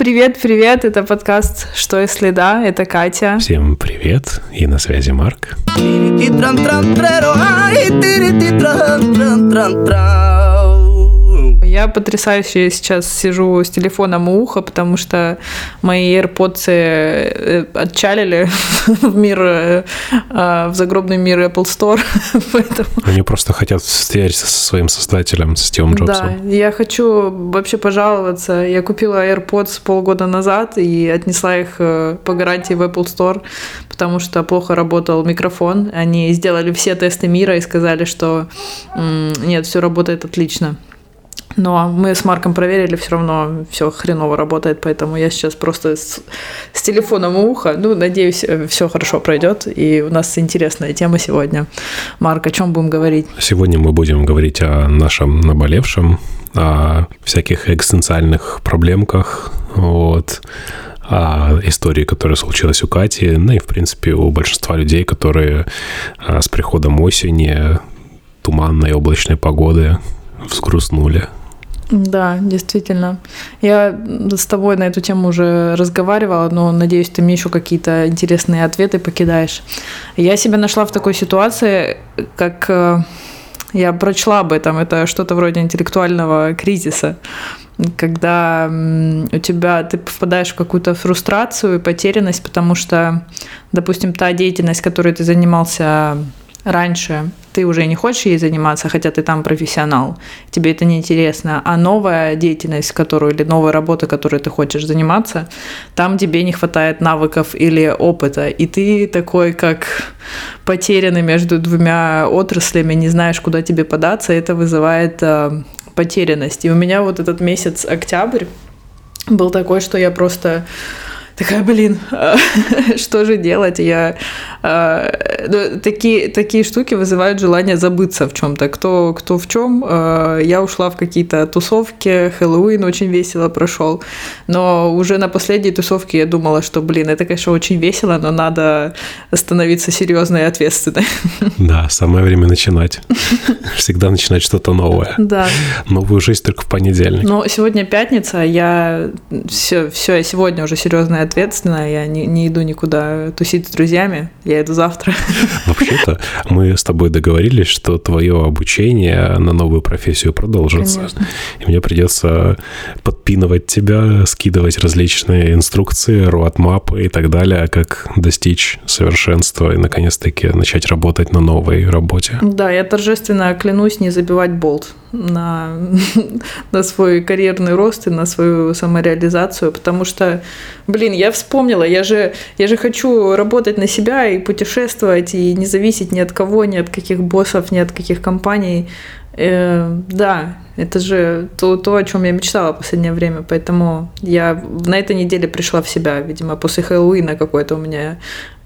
Привет, привет, это подкаст «Что если да?» Это Катя. Всем привет, и на связи Марк. Я потрясающе сейчас сижу с телефоном у уха, потому что мои AirPods э, отчалили в мир, э, в загробный мир Apple Store. Поэтому... Они просто хотят встретиться со своим создателем, с Стивом Джобсом. Да, я хочу вообще пожаловаться. Я купила AirPods полгода назад и отнесла их э, по гарантии в Apple Store, потому что плохо работал микрофон. Они сделали все тесты мира и сказали, что нет, все работает отлично. Но мы с Марком проверили, все равно все хреново работает, поэтому я сейчас просто с, с телефоном у уха. Ну, надеюсь, э, все хорошо пройдет. И у нас интересная тема сегодня. Марк, о чем будем говорить? Сегодня мы будем говорить о нашем наболевшем, о всяких экзистенциальных проблемках, вот, о истории, которая случилась у Кати, ну и, в принципе, у большинства людей, которые а, с приходом осени, туманной облачной погоды взгрустнули. Да, действительно. Я с тобой на эту тему уже разговаривала, но надеюсь, ты мне еще какие-то интересные ответы покидаешь. Я себя нашла в такой ситуации, как э, я прочла об этом, это что-то вроде интеллектуального кризиса, когда у тебя ты попадаешь в какую-то фрустрацию и потерянность, потому что, допустим, та деятельность, которой ты занимался раньше ты уже не хочешь ей заниматься, хотя ты там профессионал, тебе это не интересно, а новая деятельность, которую или новая работа, которой ты хочешь заниматься, там тебе не хватает навыков или опыта, и ты такой как потерянный между двумя отраслями, не знаешь, куда тебе податься, это вызывает э, потерянность. И у меня вот этот месяц октябрь был такой, что я просто такая, блин, что же делать? Я такие такие штуки вызывают желание забыться в чем-то. Кто кто в чем? Э, я ушла в какие-то тусовки, Хэллоуин очень весело прошел, но уже на последней тусовке я думала, что, блин, это конечно очень весело, но надо становиться серьезной и ответственной. Да, самое время начинать. Всегда начинать что-то новое. Да. Новую жизнь только в понедельник. Но сегодня пятница, я все, все, я сегодня уже серьезная ответственно, я не, не иду никуда тусить с друзьями, я иду завтра. Вообще-то мы с тобой договорились, что твое обучение на новую профессию продолжится. Конечно. И мне придется подпинывать тебя, скидывать различные инструкции, роадмапы и так далее, как достичь совершенства и наконец-таки начать работать на новой работе. Да, я торжественно клянусь не забивать болт на, на свой карьерный рост и на свою самореализацию, потому что, блин, я вспомнила, я же, я же хочу работать на себя и путешествовать, и не зависеть ни от кого, ни от каких боссов, ни от каких компаний. Э, да, это же то, то, о чем я мечтала в последнее время, поэтому я на этой неделе пришла в себя, видимо, после Хэллоуина какой-то у меня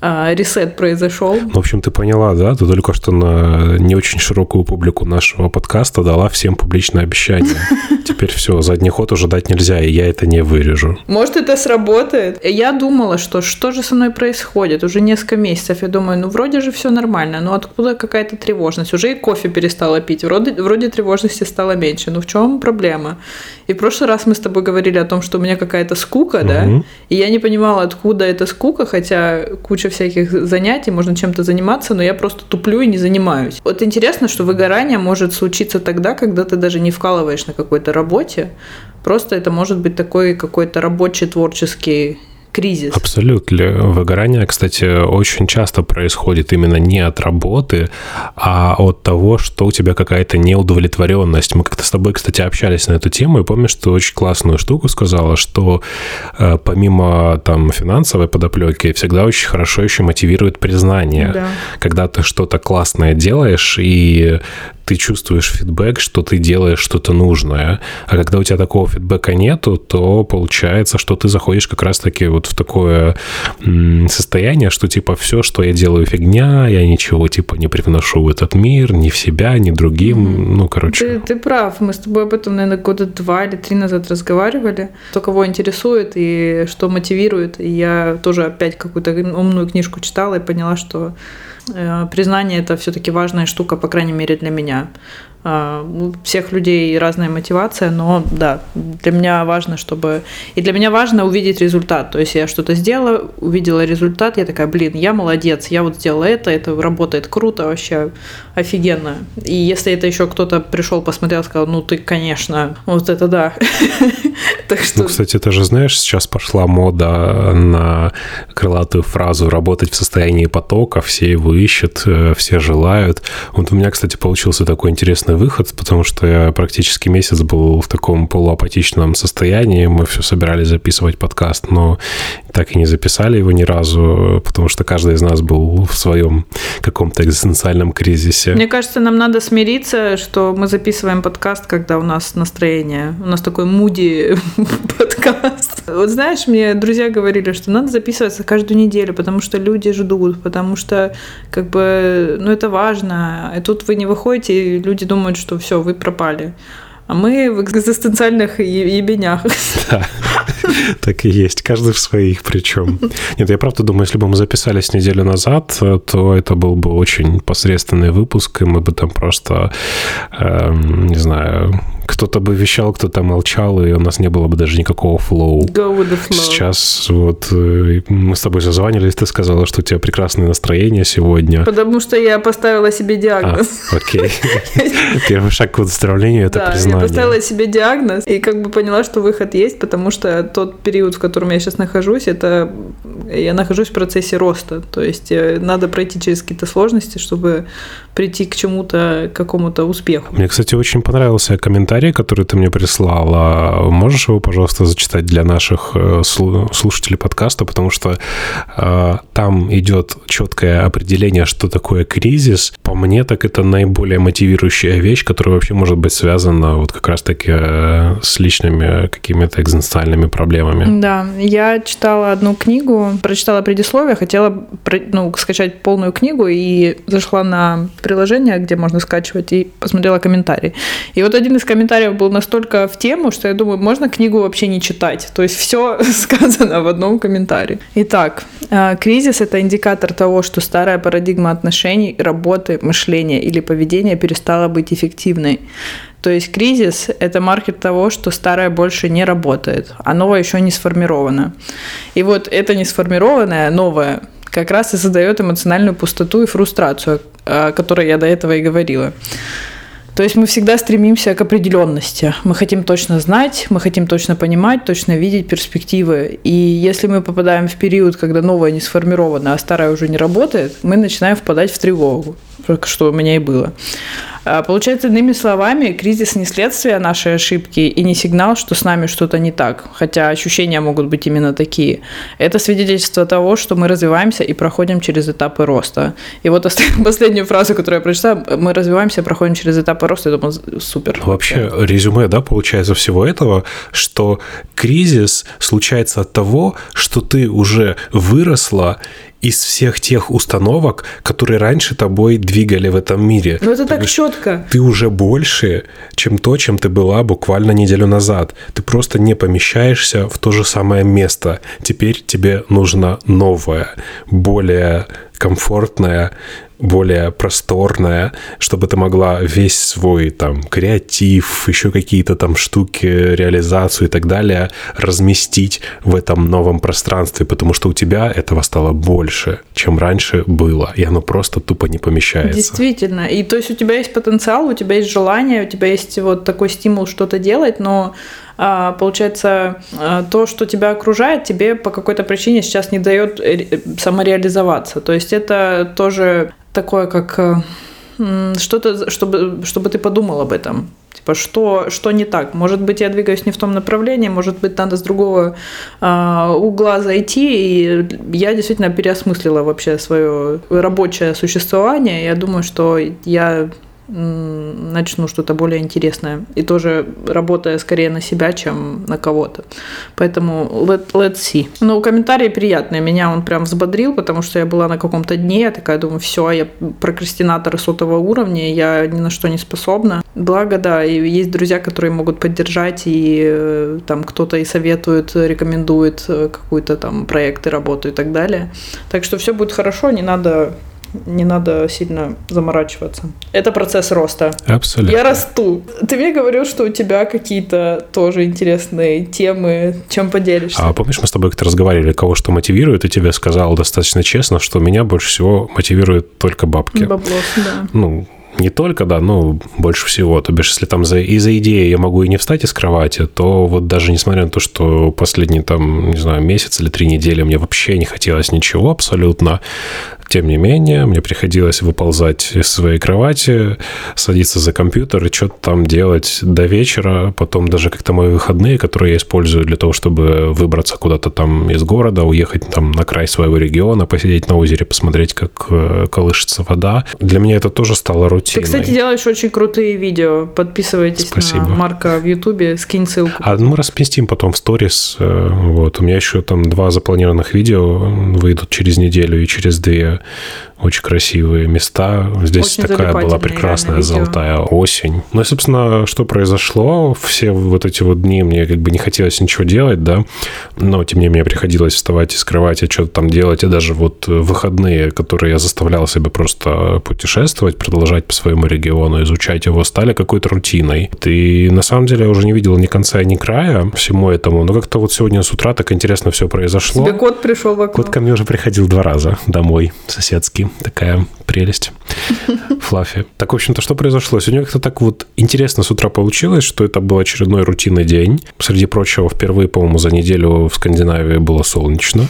а, ресет произошел. В общем, ты поняла, да? Ты только что на не очень широкую публику нашего подкаста дала всем публичное обещание. Теперь все, задний ход уже дать нельзя, и я это не вырежу. Может, это сработает? Я думала, что что же со мной происходит? Уже несколько месяцев я думаю, ну вроде же все нормально, но откуда какая-то тревожность? Уже и кофе перестала пить, вроде, вроде тревожности стало меньше. Ну в чем проблема? И в прошлый раз мы с тобой говорили о том, что у меня какая-то скука, угу. да? И я не понимала, откуда эта скука, хотя куча всяких занятий, можно чем-то заниматься, но я просто туплю и не занимаюсь. Вот интересно, что выгорание может случиться тогда, когда ты даже не вкалываешь на какой-то работе, просто это может быть такой какой-то рабочий творческий кризис. Абсолютно. Выгорание, кстати, очень часто происходит именно не от работы, а от того, что у тебя какая-то неудовлетворенность. Мы как-то с тобой, кстати, общались на эту тему, и помнишь, что очень классную штуку сказала, что э, помимо там финансовой подоплеки всегда очень хорошо еще мотивирует признание. Да. Когда ты что-то классное делаешь, и ты чувствуешь фидбэк, что ты делаешь что-то нужное. А когда у тебя такого фидбэка нету, то получается, что ты заходишь как раз-таки вот в такое состояние, что типа все, что я делаю, фигня, я ничего типа не привношу в этот мир, ни в себя, ни другим. Ну, короче. Ты, ты прав. Мы с тобой об этом, наверное, года два или три назад разговаривали. Кто кого интересует и что мотивирует. И я тоже опять какую-то умную книжку читала и поняла, что признание это все-таки важная штука, по крайней мере для меня. А, у всех людей разная мотивация, но да, для меня важно, чтобы... И для меня важно увидеть результат. То есть я что-то сделала, увидела результат, я такая, блин, я молодец, я вот сделала это, это работает круто, вообще офигенно. И если это еще кто-то пришел, посмотрел, сказал, ну ты, конечно, вот это да. Так что... Ну, кстати, ты же знаешь, сейчас пошла мода на крылатую фразу «работать в состоянии потока», все его ищут, э, все желают. Вот у меня, кстати, получился такой интересный выход, потому что я практически месяц был в таком полуапатичном состоянии, мы все собирались записывать подкаст, но так и не записали его ни разу, потому что каждый из нас был в своем каком-то экзистенциальном кризисе. Мне кажется, нам надо смириться, что мы записываем подкаст, когда у нас настроение. У нас такой муди подкаст. Вот знаешь, мне друзья говорили, что надо записываться каждую неделю, потому что люди ждут, потому что как бы, ну это важно. И тут вы не выходите, и люди думают, что все, вы пропали. А мы в экзистенциальных ебенях. Да, так и есть. Каждый в своих причем. Нет, я правда думаю, если бы мы записались неделю назад, то это был бы очень посредственный выпуск, и мы бы там просто, э, не знаю, кто-то бы вещал, кто-то молчал, и у нас не было бы даже никакого флоу. Сейчас вот э, мы с тобой созванивались, ты сказала, что у тебя прекрасное настроение сегодня. Потому что я поставила себе диагноз. А, окей. Первый шаг к выздоровлению – это признание. я поставила себе диагноз и как бы поняла, что выход есть, потому что тот период, в котором я сейчас нахожусь, это я нахожусь в процессе роста. То есть э, надо пройти через какие-то сложности, чтобы прийти к чему-то, к какому-то успеху. Мне, кстати, очень понравился комментарий, который ты мне прислала. Можешь его, пожалуйста, зачитать для наших э, слушателей подкаста, потому что э, там идет четкое определение, что такое кризис. По мне, так это наиболее мотивирующая вещь, которая вообще может быть связана вот как раз-таки э, с личными какими-то экзистенциальными проблемами. Да, я читала одну книгу, прочитала предисловие, хотела ну, скачать полную книгу и зашла на приложение, где можно скачивать, и посмотрела комментарии. И вот один из комментариев был настолько в тему, что я думаю, можно книгу вообще не читать. То есть все сказано в одном комментарии. Итак, э, кризис – это индикатор того, что старая парадигма отношений, работы, мышления или поведения перестала быть эффективной. То есть кризис – это маркер того, что старое больше не работает, а новое еще не сформировано. И вот это не сформированное, новое как раз и создает эмоциональную пустоту и фрустрацию, о которой я до этого и говорила. То есть мы всегда стремимся к определенности. Мы хотим точно знать, мы хотим точно понимать, точно видеть перспективы. И если мы попадаем в период, когда новое не сформировано, а старое уже не работает, мы начинаем впадать в тревогу, что у меня и было. А, получается, иными словами, кризис не следствие нашей ошибки и не сигнал, что с нами что-то не так, хотя ощущения могут быть именно такие. Это свидетельство того, что мы развиваемся и проходим через этапы роста. И вот последнюю фразу, которую я прочитала, мы развиваемся и проходим через этапы роста, я думаю, супер. Вообще, резюме, да, получается всего этого, что кризис случается от того, что ты уже выросла из всех тех установок, которые раньше тобой двигали в этом мире. Ну это так четко. Ты уже больше, чем то, чем ты была буквально неделю назад. Ты просто не помещаешься в то же самое место. Теперь тебе нужно новое, более комфортное, более просторная, чтобы ты могла весь свой там креатив, еще какие-то там штуки, реализацию и так далее разместить в этом новом пространстве, потому что у тебя этого стало больше, чем раньше было, и оно просто тупо не помещается. Действительно. И то есть у тебя есть потенциал, у тебя есть желание, у тебя есть вот такой стимул что-то делать, но получается, а, то, что тебя окружает, тебе по какой-то причине сейчас не дает самореализоваться. То есть это тоже такое, как э, что-то, чтобы, чтобы ты подумал об этом. Типа, что, что не так? Может быть, я двигаюсь не в том направлении, может быть, надо с другого э, угла зайти. И я действительно переосмыслила вообще свое рабочее существование. Я думаю, что я начну что-то более интересное. И тоже работая скорее на себя, чем на кого-то. Поэтому let, let's see. Но комментарии приятные. Меня он прям взбодрил, потому что я была на каком-то дне. Я такая думаю, все, я прокрастинатор сотого уровня, я ни на что не способна. Благо, да, и есть друзья, которые могут поддержать, и э, там кто-то и советует, рекомендует э, какой-то там проект и работу и так далее. Так что все будет хорошо, не надо не надо сильно заморачиваться. Это процесс роста. Абсолютно. Я расту. Ты мне говорил, что у тебя какие-то тоже интересные темы. Чем поделишься? А помнишь, мы с тобой как-то разговаривали, кого что мотивирует, и тебе сказал достаточно честно, что меня больше всего мотивирует только бабки. Баблос, да. Ну, не только, да, но больше всего. То бишь, если там за, из-за идеи я могу и не встать из кровати, то вот даже несмотря на то, что последний там, не знаю, месяц или три недели мне вообще не хотелось ничего абсолютно, тем не менее, мне приходилось выползать из своей кровати, садиться за компьютер и что-то там делать до вечера. Потом даже как-то мои выходные, которые я использую для того, чтобы выбраться куда-то там из города, уехать там на край своего региона, посидеть на озере, посмотреть, как э, колышется вода. Для меня это тоже стало рутиной. Ты, кстати, делаешь очень крутые видео. Подписывайтесь Спасибо. на Марка в Ютубе, скинь ссылку. А мы распестим потом в сторис. э, Вот. У меня еще там два запланированных видео выйдут через неделю и через две очень красивые места. Здесь Очень такая была прекрасная реально видео. золотая осень. Ну и, собственно, что произошло? Все вот эти вот дни мне как бы не хотелось ничего делать, да, но тем не менее приходилось вставать из кровати, что-то там делать, и даже вот выходные, которые я заставлял себя просто путешествовать, продолжать по своему региону, изучать его, стали какой-то рутиной. Ты на самом деле уже не видел ни конца, ни края всему этому, но как-то вот сегодня с утра так интересно все произошло. Тебе кот пришел в окно. Кот ко мне уже приходил два раза домой, соседский. Такая прелесть. Флаффи. Так, в общем-то, что произошло? Сегодня как-то так вот интересно с утра получилось, что это был очередной рутинный день. Среди прочего, впервые, по-моему, за неделю в Скандинавии было солнечно.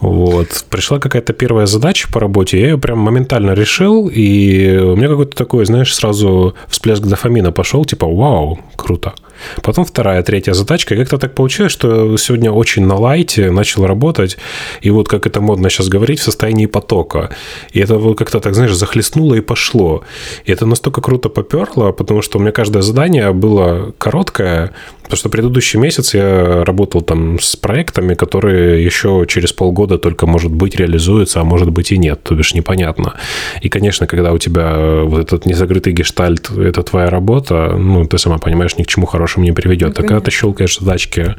Вот. Пришла какая-то первая задача по работе, я ее прям моментально решил, и у меня какой-то такой, знаешь, сразу всплеск дофамина пошел, типа, вау, круто. Потом вторая, третья задачка. И как-то так получилось, что сегодня очень на лайте начал работать. И вот как это модно сейчас говорить, в состоянии потока. И это вот как-то так, знаешь, захлестнуло и пошло. И это настолько круто поперло, потому что у меня каждое задание было короткое, потому что предыдущий месяц я работал там с проектами, которые еще через полгода только, может быть, реализуются, а может быть и нет. То бишь непонятно. И, конечно, когда у тебя вот этот незакрытый гештальт, это твоя работа, ну, ты сама понимаешь, ни к чему хорошему не приведет. Ну, а когда ты щелкаешь задачки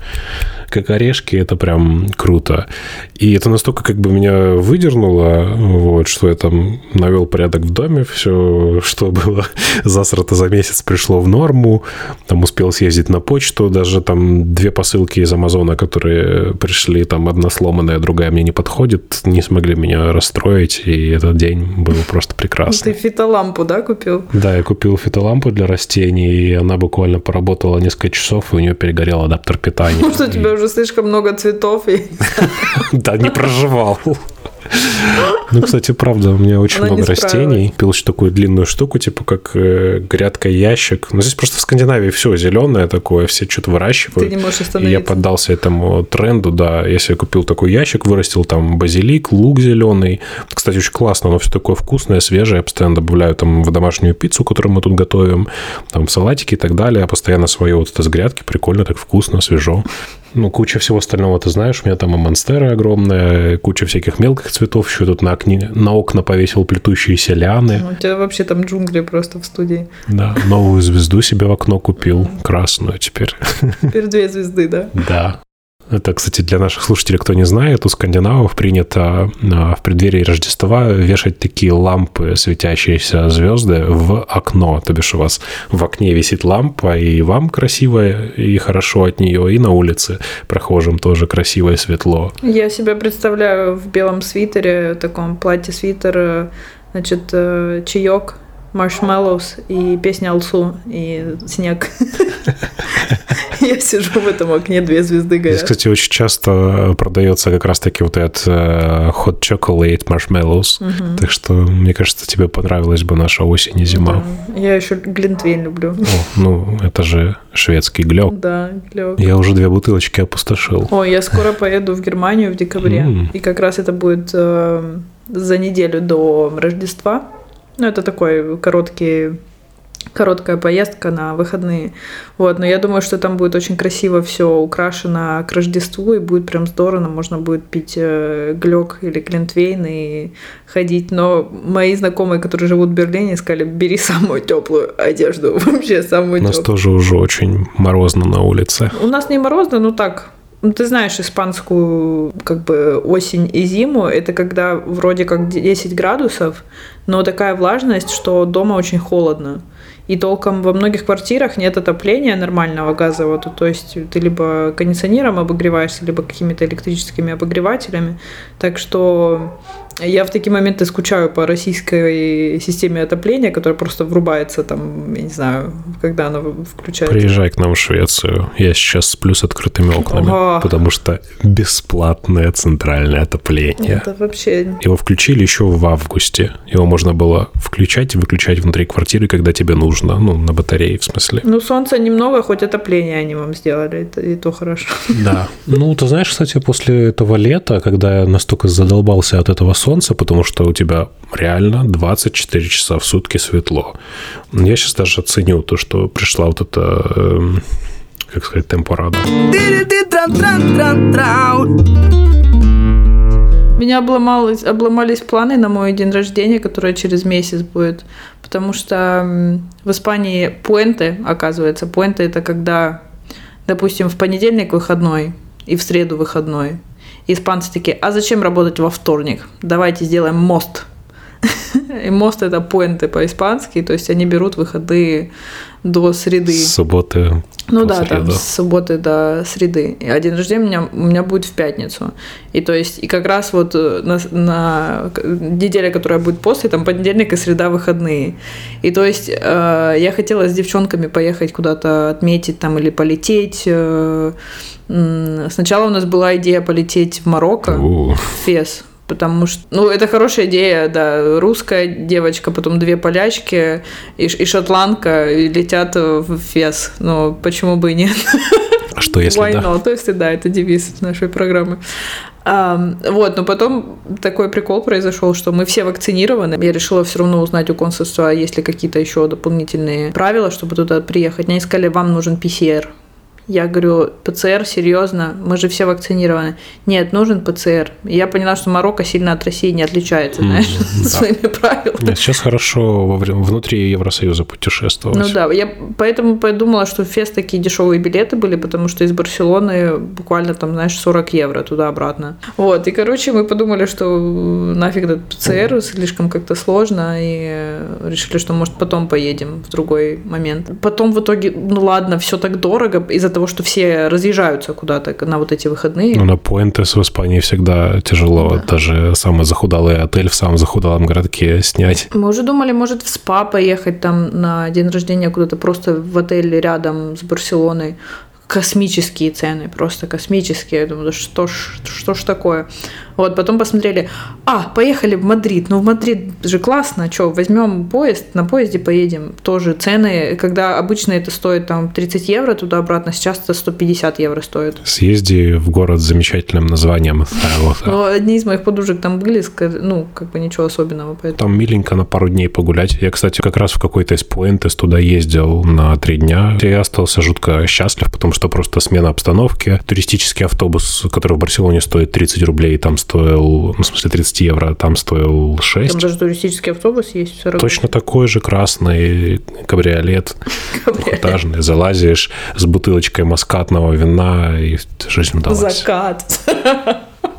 как орешки, это прям круто. И это настолько как бы меня выдернуло, вот, что я там навел порядок в доме, все, что было засрато за месяц, пришло в норму, там успел съездить на почту, даже там две посылки из Амазона, которые пришли, там одна сломанная, другая мне не подходит, не смогли меня расстроить, и этот день был просто прекрасный. Ты фитолампу, да, купил? Да, я купил фитолампу для растений, и она буквально поработала несколько часов, и у нее перегорел адаптер питания. Может, у тебя уже слишком много цветов Да, не проживал. Ну, кстати, правда, у меня очень Она много растений. Купил еще такую длинную штуку, типа как э, грядка-ящик. Ну, здесь просто в Скандинавии все зеленое такое, все что-то ты выращивают. не можешь И я остановиться. поддался этому тренду, да. Я себе купил такой ящик, вырастил там базилик, лук зеленый. Кстати, очень классно, оно все такое вкусное, свежее. Я постоянно добавляю там в домашнюю пиццу, которую мы тут готовим, там в салатики и так далее. Я постоянно свое вот это с грядки, прикольно, так вкусно, свежо. Ну, куча всего остального, ты знаешь, у меня там и монстера огромная, куча всяких мелких цветов, еще тут на, окне, на окна повесил плетущиеся лианы. У тебя вообще там джунгли просто в студии. Да, новую звезду себе в окно купил, красную теперь. Теперь две звезды, да? Да. Это, кстати, для наших слушателей, кто не знает, у скандинавов принято а, в преддверии Рождества вешать такие лампы, светящиеся звезды, в окно. То бишь у вас в окне висит лампа, и вам красиво и хорошо от нее, и на улице прохожим тоже красиво и светло. Я себя представляю в белом свитере, таком платье-свитер, э, значит, э, чаек, маршмеллоус и песня Алсу, и снег. Я сижу в этом окне, две звезды Здесь, горят. кстати, очень часто продается как раз-таки вот этот э, hot chocolate marshmallows. Так что, мне кажется, тебе понравилась бы наша осень и зима. Да. Я еще глинтвейн люблю. О, ну, это же шведский глёк. Да, клево. Я уже две бутылочки опустошил. Ой, я скоро поеду в Германию в декабре. И как раз это будет э, за неделю до Рождества. Ну, это такой короткий короткая поездка на выходные. Вот, но я думаю, что там будет очень красиво все украшено к Рождеству, и будет прям здорово. Можно будет пить э, глек или глинтвейн и ходить. Но мои знакомые, которые живут в Берлине, сказали, бери самую теплую одежду, вообще самую У нас теплую. тоже уже очень морозно на улице. У нас не морозно, ну так, ну, ты знаешь испанскую как бы осень и зиму, это когда вроде как 10 градусов, но такая влажность, что дома очень холодно. И толком во многих квартирах нет отопления нормального газового, то, то есть ты либо кондиционером обогреваешься, либо какими-то электрическими обогревателями. Так что я в такие моменты скучаю по российской системе отопления, которая просто врубается там, я не знаю, когда она включается. Приезжай к нам в Швецию. Я сейчас сплю с открытыми окнами, Ого. потому что бесплатное центральное отопление. Это вообще... Его включили еще в августе. Его можно было включать и выключать внутри квартиры, когда тебе нужно. Ну, на батарее, в смысле. Ну, солнца немного, хоть отопление они вам сделали, это и то хорошо. Да. Ну, ты знаешь, кстати, после этого лета, когда я настолько задолбался от этого солнца, солнца, потому что у тебя реально 24 часа в сутки светло. Я сейчас даже оценю то, что пришла вот эта, э, как сказать, темпорада. Меня обломались, обломались планы на мой день рождения, который через месяц будет. Потому что в Испании пуэнты, оказывается. Пуэнты – это когда, допустим, в понедельник выходной и в среду выходной испанцы такие, а зачем работать во вторник? Давайте сделаем мост. И мост это пуэнты по-испански, то есть они берут выходы до среды. С субботы. Ну да, среду. там с субботы до среды. И один рождения у меня, у меня будет в пятницу. И то есть, и как раз вот э, на, на неделя, которая будет после, там понедельник и среда выходные. И то есть э, я хотела с девчонками поехать куда-то отметить там или полететь. Э, сначала у нас была идея полететь в Марокко, в Фес потому что, ну, это хорошая идея, да, русская девочка, потом две полячки и, и шотландка и летят в Фес, но почему бы и нет? А что если Why да? Not? То есть, да, это девиз нашей программы. А, вот, но потом такой прикол произошел, что мы все вакцинированы. Я решила все равно узнать у консульства, есть ли какие-то еще дополнительные правила, чтобы туда приехать. Мне сказали, вам нужен PCR. Я говорю, ПЦР, серьезно, мы же все вакцинированы. Нет, нужен ПЦР. Я поняла, что Марокко сильно от России не отличается, знаешь, mm, своими правилами. Нет, сейчас хорошо во время, внутри Евросоюза путешествовать. Ну да, я поэтому подумала, что в Фест такие дешевые билеты были, потому что из Барселоны буквально там, знаешь, 40 евро туда-обратно. Вот, и, короче, мы подумали, что нафиг этот ПЦР, слишком как-то сложно, и решили, что, может, потом поедем в другой момент. Потом в итоге, ну ладно, все так дорого из-за того, того, что все разъезжаются куда-то на вот эти выходные. Ну, на puentes в Испании всегда тяжело. Да. Даже самый захудалый отель в самом захудалом городке снять. Мы уже думали, может, в СПА поехать там на день рождения куда-то просто в отель рядом с Барселоной космические цены, просто космические. Я думаю, да что ж, что ж такое? Вот, потом посмотрели, а, поехали в Мадрид. Ну, в Мадрид же классно, что, возьмем поезд, на поезде поедем. Тоже цены, когда обычно это стоит там 30 евро туда-обратно, сейчас это 150 евро стоит. Съезди в город с замечательным названием Ну, одни из моих подружек там были, ну, как бы ничего особенного. Поэтому. Там миленько на пару дней погулять. Я, кстати, как раз в какой-то из Пуэнтес туда ездил на три дня. Я остался жутко счастлив, потому что просто смена обстановки. Туристический автобус, который в Барселоне стоит 30 рублей, там стоил, ну, в смысле, 30 евро, там стоил 6. Там даже туристический автобус есть. 40. Точно такой же красный кабриолет, двухэтажный. Залазишь с бутылочкой маскатного вина, и жизнь удалась. Закат.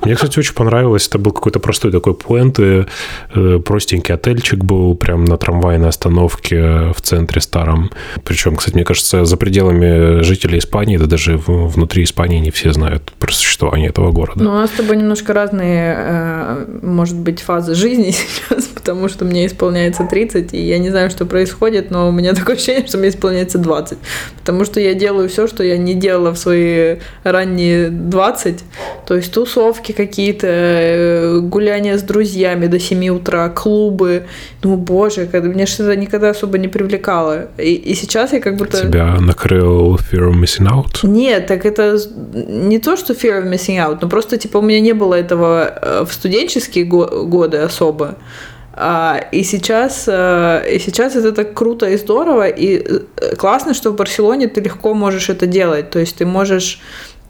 Мне, кстати, очень понравилось. Это был какой-то простой такой пуэнты. Э, простенький отельчик был прям на трамвайной остановке в центре старом. Причем, кстати, мне кажется, за пределами жителей Испании, да даже внутри Испании не все знают про существование этого города. Ну, у нас с тобой немножко разные, э, может быть, фазы жизни сейчас, потому что мне исполняется 30, и я не знаю, что происходит, но у меня такое ощущение, что мне исполняется 20. Потому что я делаю все, что я не делала в свои ранние 20. То есть тусовки, тусовки какие-то, э, гуляния с друзьями до 7 утра, клубы. Думаю, боже, меня что-то никогда особо не привлекало. И, и сейчас я как будто... Тебя накрыл fear of missing out? Нет, так это не то, что fear of missing out, но просто, типа, у меня не было этого э, в студенческие годы особо. А, и сейчас, э, и сейчас это так круто и здорово, и классно, что в Барселоне ты легко можешь это делать. То есть ты можешь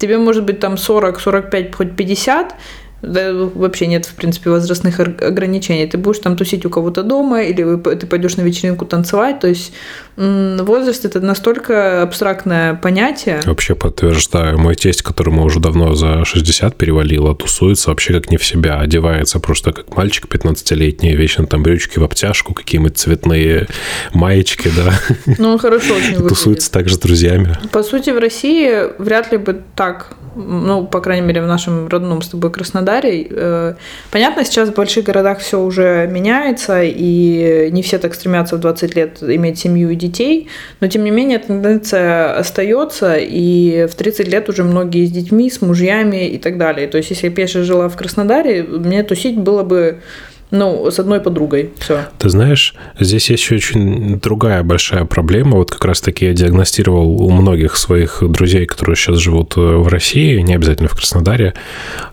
тебе может быть там 40, 45, хоть 50, Да, вообще нет, в принципе, возрастных ограничений. Ты будешь там тусить у кого-то дома, или ты пойдешь на вечеринку танцевать. То есть возраст это настолько абстрактное понятие. Вообще подтверждаю. Мой тесть, которому уже давно за 60 перевалило, тусуется вообще как не в себя. Одевается просто как мальчик 15-летний, вечно там брючки в обтяжку, какие-нибудь цветные маечки, да. Ну, он хорошо очень выглядит. Тусуется также с друзьями. По сути, в России вряд ли бы так ну, по крайней мере, в нашем родном с тобой Краснодаре. Э, понятно, сейчас в больших городах все уже меняется, и не все так стремятся в 20 лет иметь семью и детей, но тем не менее тенденция остается, и в 30 лет уже многие с детьми, с мужьями и так далее. То есть, если я пеше жила в Краснодаре, мне тусить было бы ну, с одной подругой. Все. Ты знаешь, здесь есть еще очень другая большая проблема. Вот как раз-таки я диагностировал у многих своих друзей, которые сейчас живут э, в России, не обязательно в Краснодаре,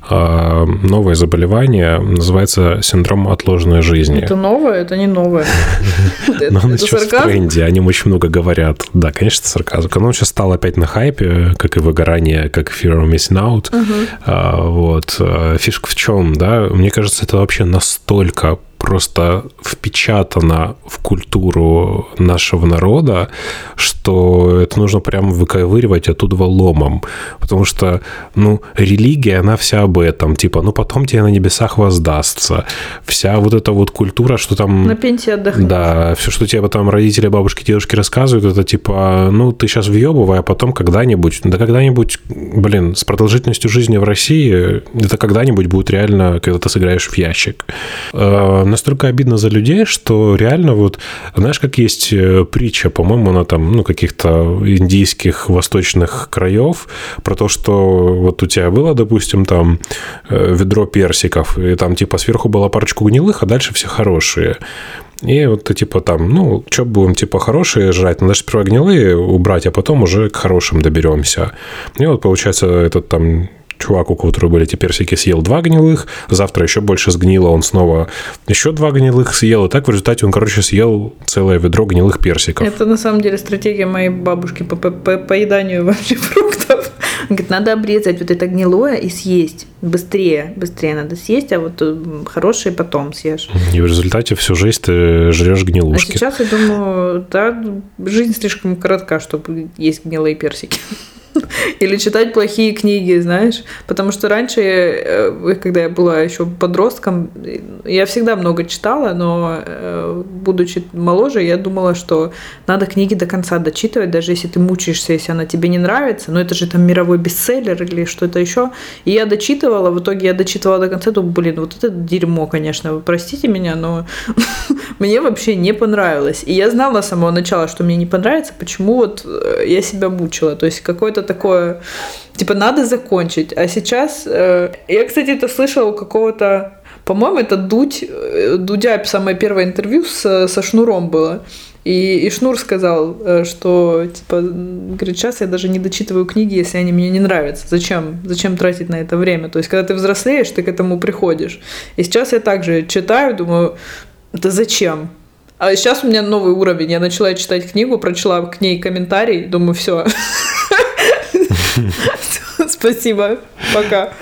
а, новое заболевание, называется синдром отложенной жизни. Это новое? Это не новое. Но он сейчас в тренде, о нем очень много говорят. Да, конечно, сарказм. Он сейчас стал опять на хайпе, как и выгорание, как Fear of Missing Out. А, вот. А, фишка в чем, да? Мне кажется, это вообще настолько просто впечатано в культуру нашего народа, что это нужно прямо выковыривать оттуда ломом. Потому что, ну, религия, она вся об этом. Типа, ну, потом тебе на небесах воздастся. Вся вот эта вот культура, что там... На пенсии отдохнуть. Да, все, что тебе там родители, бабушки, дедушки рассказывают, это типа, ну, ты сейчас въебывай, а потом когда-нибудь, да когда-нибудь, блин, с продолжительностью жизни в России, это когда-нибудь будет реально, когда ты сыграешь в ящик. Настолько обидно за людей, что реально вот, знаешь, как есть э, притча, по-моему, она там, ну, каких-то индийских, восточных краев, про то, что вот у тебя было, допустим, там э, ведро персиков, и там типа сверху была парочку гнилых, а дальше все хорошие. И вот ты типа там, ну, что будем типа хорошие жрать, надо же сперва гнилые убрать, а потом уже к хорошим доберемся. И вот получается этот там чувак, у которого были эти персики, съел два гнилых, завтра еще больше сгнило, он снова еще два гнилых съел, и так в результате он, короче, съел целое ведро гнилых персиков. Это на самом деле стратегия моей бабушки по, по, по поеданию вообще фруктов. Он говорит, надо обрезать вот это гнилое и съесть. Быстрее, быстрее надо съесть, а вот хорошие потом съешь. И в результате всю жизнь ты жрешь гнилушки. А сейчас я думаю, да, жизнь слишком коротка, чтобы есть гнилые персики. Или читать плохие книги, знаешь. Потому что раньше, э, когда я была еще подростком, я всегда много читала, но э, будучи моложе, я думала, что надо книги до конца дочитывать, даже если ты мучаешься, если она тебе не нравится. Но это же там мировой бестселлер или что-то еще. И я дочитывала, в итоге я дочитывала до конца, думаю, блин, вот это дерьмо, конечно, вы простите меня, но мне вообще не понравилось. И я знала с самого начала, что мне не понравится, почему вот э, я себя мучила. То есть какое-то такое, типа, надо закончить. А сейчас, э, я, кстати, это слышала у какого-то, по-моему, это Дудь, э, Дудя самое первое интервью с, со Шнуром было. И, и Шнур сказал, э, что, типа, говорит, сейчас я даже не дочитываю книги, если они мне не нравятся. Зачем? Зачем тратить на это время? То есть, когда ты взрослеешь, ты к этому приходишь. И сейчас я также читаю, думаю, да зачем? А сейчас у меня новый уровень. Я начала читать книгу, прочла к ней комментарий, думаю, все. Спасибо. Пока.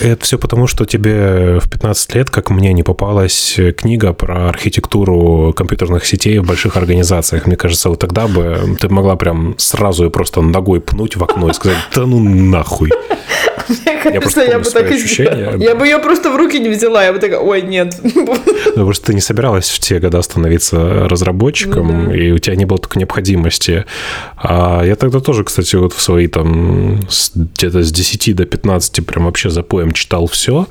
Это все потому, что тебе в 15 лет, как мне, не попалась книга про архитектуру компьютерных сетей в больших организациях. Мне кажется, вот тогда бы ты могла прям сразу и просто ногой пнуть в окно и сказать, да ну нахуй. Мне кажется, я, я бы так и сделала. Я бы ее просто в руки не взяла, я бы такая, ой, нет. Ну, потому что ты не собиралась в те годы становиться разработчиком, ну, да. и у тебя не было такой необходимости. А я тогда тоже, кстати, вот в свои там где-то с 10 до 15 прям вообще запоем читал все,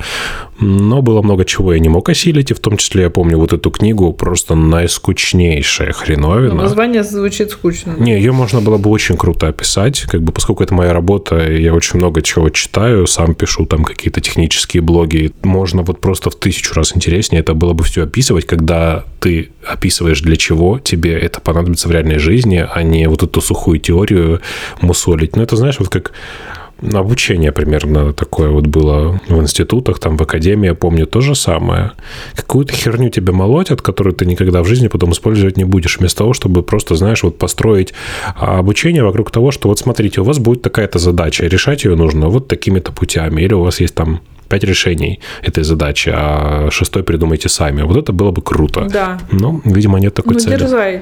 но было много чего я не мог осилить, и в том числе я помню вот эту книгу просто наискучнейшая хреновина. Но название звучит скучно. Не, ее можно было бы очень круто описать, как бы поскольку это моя работа, я очень много чего читаю, сам пишу там какие-то технические блоги, можно вот просто в тысячу раз интереснее это было бы все описывать, когда ты описываешь, для чего тебе это понадобится в реальной жизни, а не вот эту сухую теорию мусолить. Ну, это, знаешь, вот как обучение примерно такое вот было в институтах, там в академии, я помню, то же самое. Какую-то херню тебе молотят, которую ты никогда в жизни потом использовать не будешь, вместо того, чтобы просто, знаешь, вот построить обучение вокруг того, что вот смотрите, у вас будет такая-то задача, решать ее нужно вот такими-то путями, или у вас есть там пять решений этой задачи, а шестой придумайте сами. Вот это было бы круто. Да. Но, видимо, нет такой ну, цели. дерзай,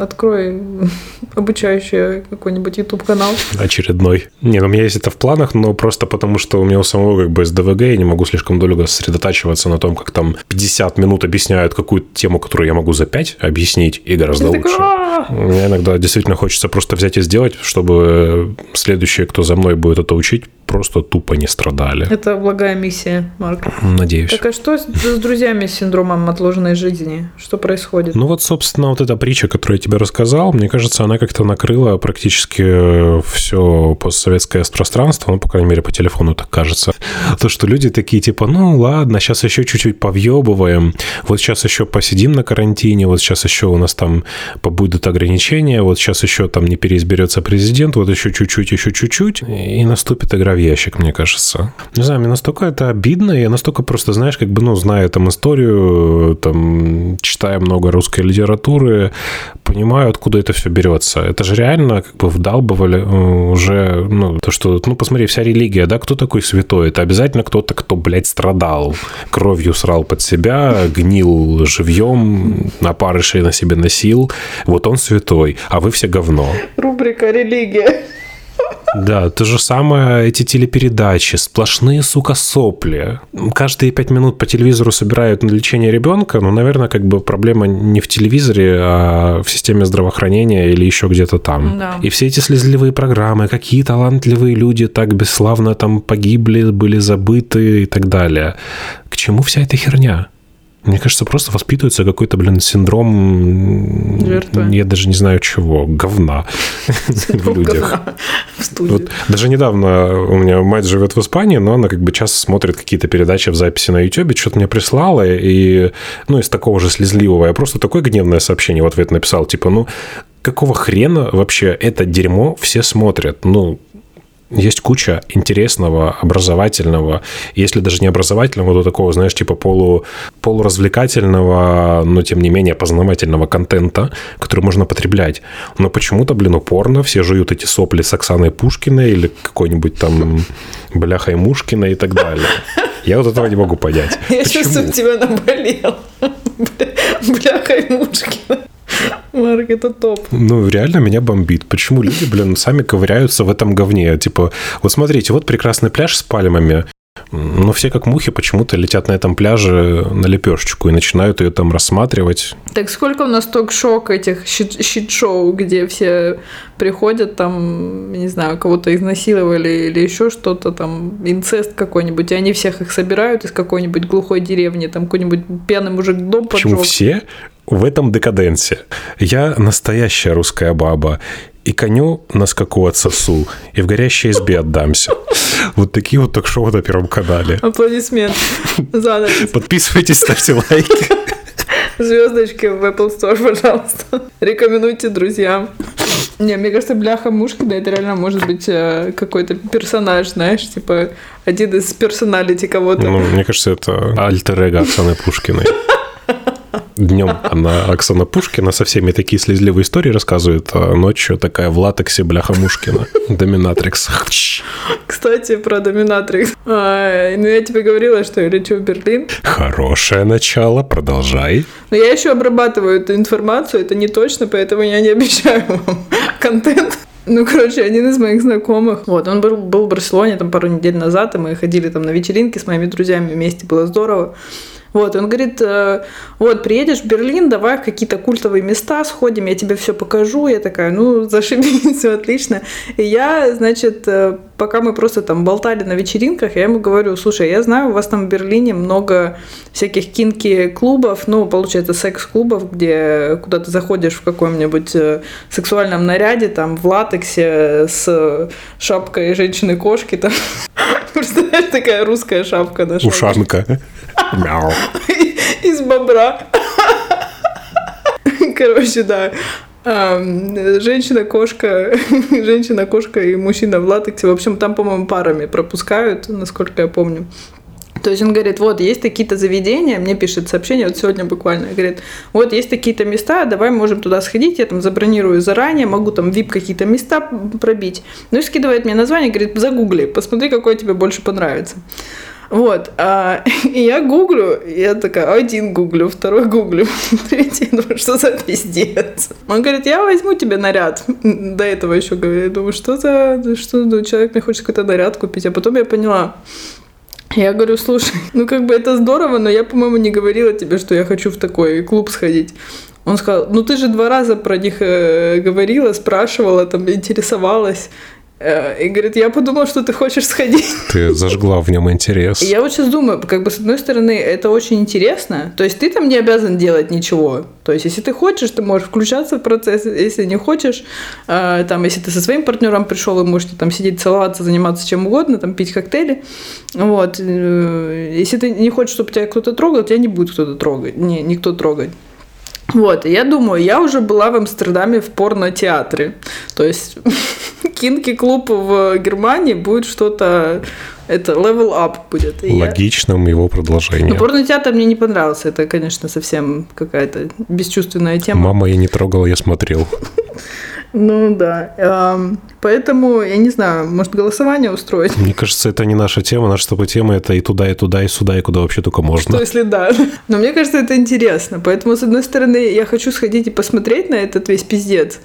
открой обучающий какой-нибудь YouTube-канал. Очередной. Не, ну у меня есть это в планах, но просто потому, что у меня у самого как бы с ДВГ я не могу слишком долго сосредотачиваться на том, как там 50 минут объясняют какую-то тему, которую я могу за 5 объяснить, и гораздо Ты лучше. такой, «А!» Мне иногда действительно хочется просто взять и сделать, чтобы следующие, кто за мной будет это учить, просто тупо не страдали. Это благая миссия, Марк. Надеюсь. Так а что с, с друзьями с синдромом отложенной жизни? Что происходит? Ну вот, собственно, вот эта притча, которую я тебе рассказал, мне кажется, она как-то накрыла практически все постсоветское пространство, ну, по крайней мере, по телефону так кажется. То, что люди такие, типа, ну ладно, сейчас еще чуть-чуть повъебываем, вот сейчас еще посидим на карантине, вот сейчас еще у нас там будут ограничения, вот сейчас еще там не переизберется президент, вот еще чуть-чуть, еще чуть-чуть, и наступит игра в ящик, мне кажется. Не знаю, мне настолько это обидно, я настолько просто, знаешь, как бы, ну, зная там историю, там, читая много русской литературы, понимаю, откуда это все берется. Это же реально как бы вдалбывали э, уже, ну, то, что, ну, посмотри, вся религия, да, кто такой святой? Это обязательно кто-то, кто, блядь, страдал, кровью срал под себя, гнил живьем, на парышей на себе носил. Вот он святой, а вы все говно. Рубрика «Религия». Да, то же самое эти телепередачи, сплошные, сука, сопли. Каждые пять минут по телевизору собирают на лечение ребенка, но, наверное, как бы проблема не в телевизоре, а в системе здравоохранения или еще где-то там. Да. И все эти слезливые программы, какие талантливые люди так бесславно там погибли, были забыты и так далее. К чему вся эта херня? Мне кажется, просто воспитывается какой-то, блин, синдром... Жертвы. Я даже не знаю чего. Говна в людях. Даже недавно у меня мать живет в Испании, но она как бы часто смотрит какие-то передачи в записи на YouTube, что-то мне прислала, и, ну, из такого же слезливого я просто такое гневное сообщение в ответ написал, типа, ну, какого хрена вообще это дерьмо все смотрят? Ну, есть куча интересного, образовательного, если даже не образовательного, то такого, знаешь, типа полу, полуразвлекательного, но тем не менее познавательного контента, который можно потреблять. Но почему-то, блин, упорно все жуют эти сопли с Оксаной Пушкиной или какой-нибудь там Бляхой Мушкиной и так далее. Я вот этого не могу понять. Я Почему? чувствую, тебя наболел. Бляха и Мушкина. Марк, это топ. Ну, реально меня бомбит. Почему люди, блин, сами ковыряются в этом говне? Типа, вот смотрите, вот прекрасный пляж с пальмами, но все как мухи почему-то летят на этом пляже на лепешечку и начинают ее там рассматривать. Так сколько у нас ток-шок этих щит- щит-шоу, где все приходят, там, не знаю, кого-то изнасиловали или еще что-то, там, инцест какой-нибудь, и они всех их собирают из какой-нибудь глухой деревни, там какой-нибудь пьяный мужик дом Почему поджег. все в этом декаденсе? Я настоящая русская баба. И коню на скаку отсосу, и в горящей избе отдамся. Вот такие вот ток-шоу на Первом канале. Аплодисмент. Подписывайтесь, ставьте лайки. Звездочки в Apple Store, пожалуйста. Рекомендуйте друзьям. Не, мне кажется, бляха Мушкина это реально может быть э, какой-то персонаж, знаешь, типа один из персоналити кого-то. Ну, мне кажется, это альтер-эго Оксаны Пушкиной. Днем она, Оксана Пушкина, со всеми такие слезливые истории рассказывает, а ночью такая в латексе бляха Мушкина. Доминатрикс. Кстати, про Доминатрикс. А, ну, я тебе говорила, что я лечу в Берлин. Хорошее начало, продолжай. Но я еще обрабатываю эту информацию, это не точно, поэтому я не обещаю вам контент. Ну, короче, один из моих знакомых, вот, он был, был в Барселоне там пару недель назад, и мы ходили там на вечеринки с моими друзьями вместе, было здорово. Вот, он говорит, э, вот, приедешь в Берлин, давай в какие-то культовые места сходим, я тебе все покажу. Я такая, ну, зашибись, все отлично. И я, значит, э, пока мы просто там болтали на вечеринках, я ему говорю, слушай, я знаю, у вас там в Берлине много всяких кинки-клубов, ну, получается, секс-клубов, где куда ты заходишь в каком-нибудь э, сексуальном наряде, там, в латексе с шапкой женщины-кошки, там, представляешь, такая русская шапка на шапке. Ушанка. Мяу. Из бобра. Короче, да. Женщина-кошка, женщина-кошка и мужчина в латексе. В общем, там, по-моему, парами пропускают, насколько я помню. То есть он говорит, вот, есть такие-то заведения, мне пишет сообщение, вот сегодня буквально, говорит, вот, есть такие-то места, давай можем туда сходить, я там забронирую заранее, могу там VIP какие-то места пробить. Ну и скидывает мне название, говорит, загугли, посмотри, какое тебе больше понравится. Вот. А, и я гуглю, и я такая, один гуглю, второй гуглю, третий, думаю, что за пиздец. Он говорит, я возьму тебе наряд. До этого еще говорит, думаю, что за, что ну, человек мне хочет какой-то наряд купить. А потом я поняла, я говорю, слушай, ну как бы это здорово, но я, по-моему, не говорила тебе, что я хочу в такой клуб сходить. Он сказал, ну ты же два раза про них э, говорила, спрашивала, там, интересовалась. Э, и говорит, я подумала, что ты хочешь сходить. Ты зажгла в нем интерес. Я вот сейчас думаю, как бы с одной стороны, это очень интересно. То есть ты там не обязан делать ничего. То есть если ты хочешь, ты можешь включаться в процесс. Если не хочешь, э, там, если ты со своим партнером пришел, вы можете там сидеть, целоваться, заниматься чем угодно, там, пить коктейли. Вот. Э, если ты не хочешь, чтобы тебя кто-то трогал, тебя не будет кто-то трогать. Не, никто трогать. Вот, я думаю, я уже была в Амстердаме в порно-театре. То есть кинки-клуб в Германии будет что-то... Это level up будет. И Логичным я... его продолжением. Но порно-театр мне не понравился. Это, конечно, совсем какая-то бесчувственная тема. Мама, я не трогал, я смотрел. Ну да. Поэтому, я не знаю, может, голосование устроить? Мне кажется, это не наша тема. Наша тобой тема это и туда, и туда, и сюда, и куда вообще только можно. Что если да? Но мне кажется, это интересно. Поэтому, с одной стороны, я хочу сходить и посмотреть на этот весь пиздец.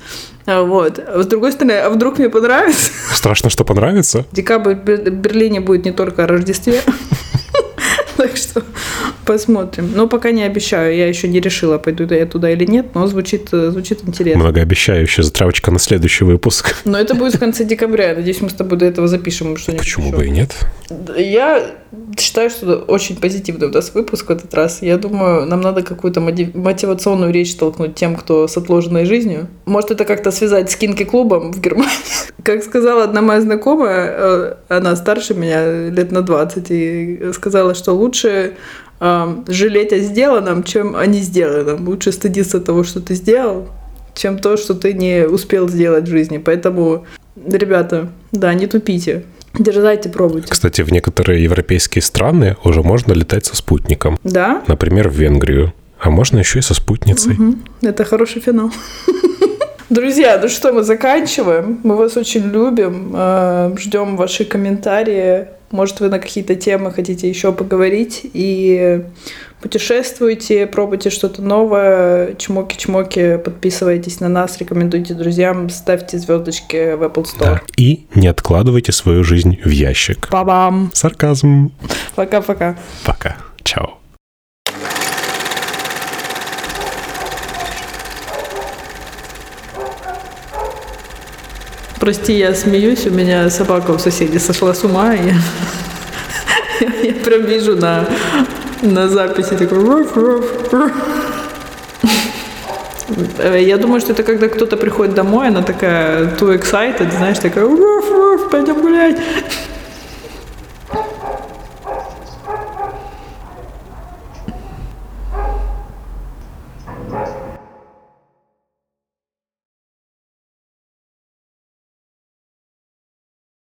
А вот. А с другой стороны, а вдруг мне понравится? Страшно, что понравится. Декабрь в Берлине будет не только о Рождестве. Так что посмотрим. Но пока не обещаю. Я еще не решила, пойду я туда или нет, но звучит, э, звучит интересно. Многообещающая затравочка на следующий выпуск. Но это будет в конце декабря. Надеюсь, мы с тобой до этого запишем что-нибудь. Почему еще. бы и нет? Я считаю, что очень позитивный у нас выпуск в этот раз. Я думаю, нам надо какую-то мотивационную речь толкнуть тем, кто с отложенной жизнью. Может, это как-то связать с кинки-клубом в Германии. Как сказала одна моя знакомая, э, она старше меня лет на 20, и сказала, что лучше э, жалеть о сделанном, чем о не сделанном. Лучше стыдиться того, что ты сделал, чем то, что ты не успел сделать в жизни. Поэтому, ребята, да, не тупите. Дерзайте, пробуйте. Кстати, в некоторые европейские страны уже можно летать со спутником. Да? Например, в Венгрию. А можно еще и со спутницей. Угу. Это хороший финал. Друзья, ну что, мы заканчиваем. Мы вас очень любим. Э, Ждем ваши комментарии. Может, вы на какие-то темы хотите еще поговорить. И путешествуйте, пробуйте что-то новое. Чмоки-чмоки, подписывайтесь на нас, рекомендуйте друзьям, ставьте звездочки в Apple Store. Да. И не откладывайте свою жизнь в ящик. Па-бам! Сарказм. Пока-пока. Пока. Чао. Прости, я смеюсь, у меня собака у соседей сошла с ума, и я, прям вижу на, на записи такой руф, руф, руф. Я думаю, что это когда кто-то приходит домой, она такая too excited, знаешь, такая руф, руф, пойдем гулять.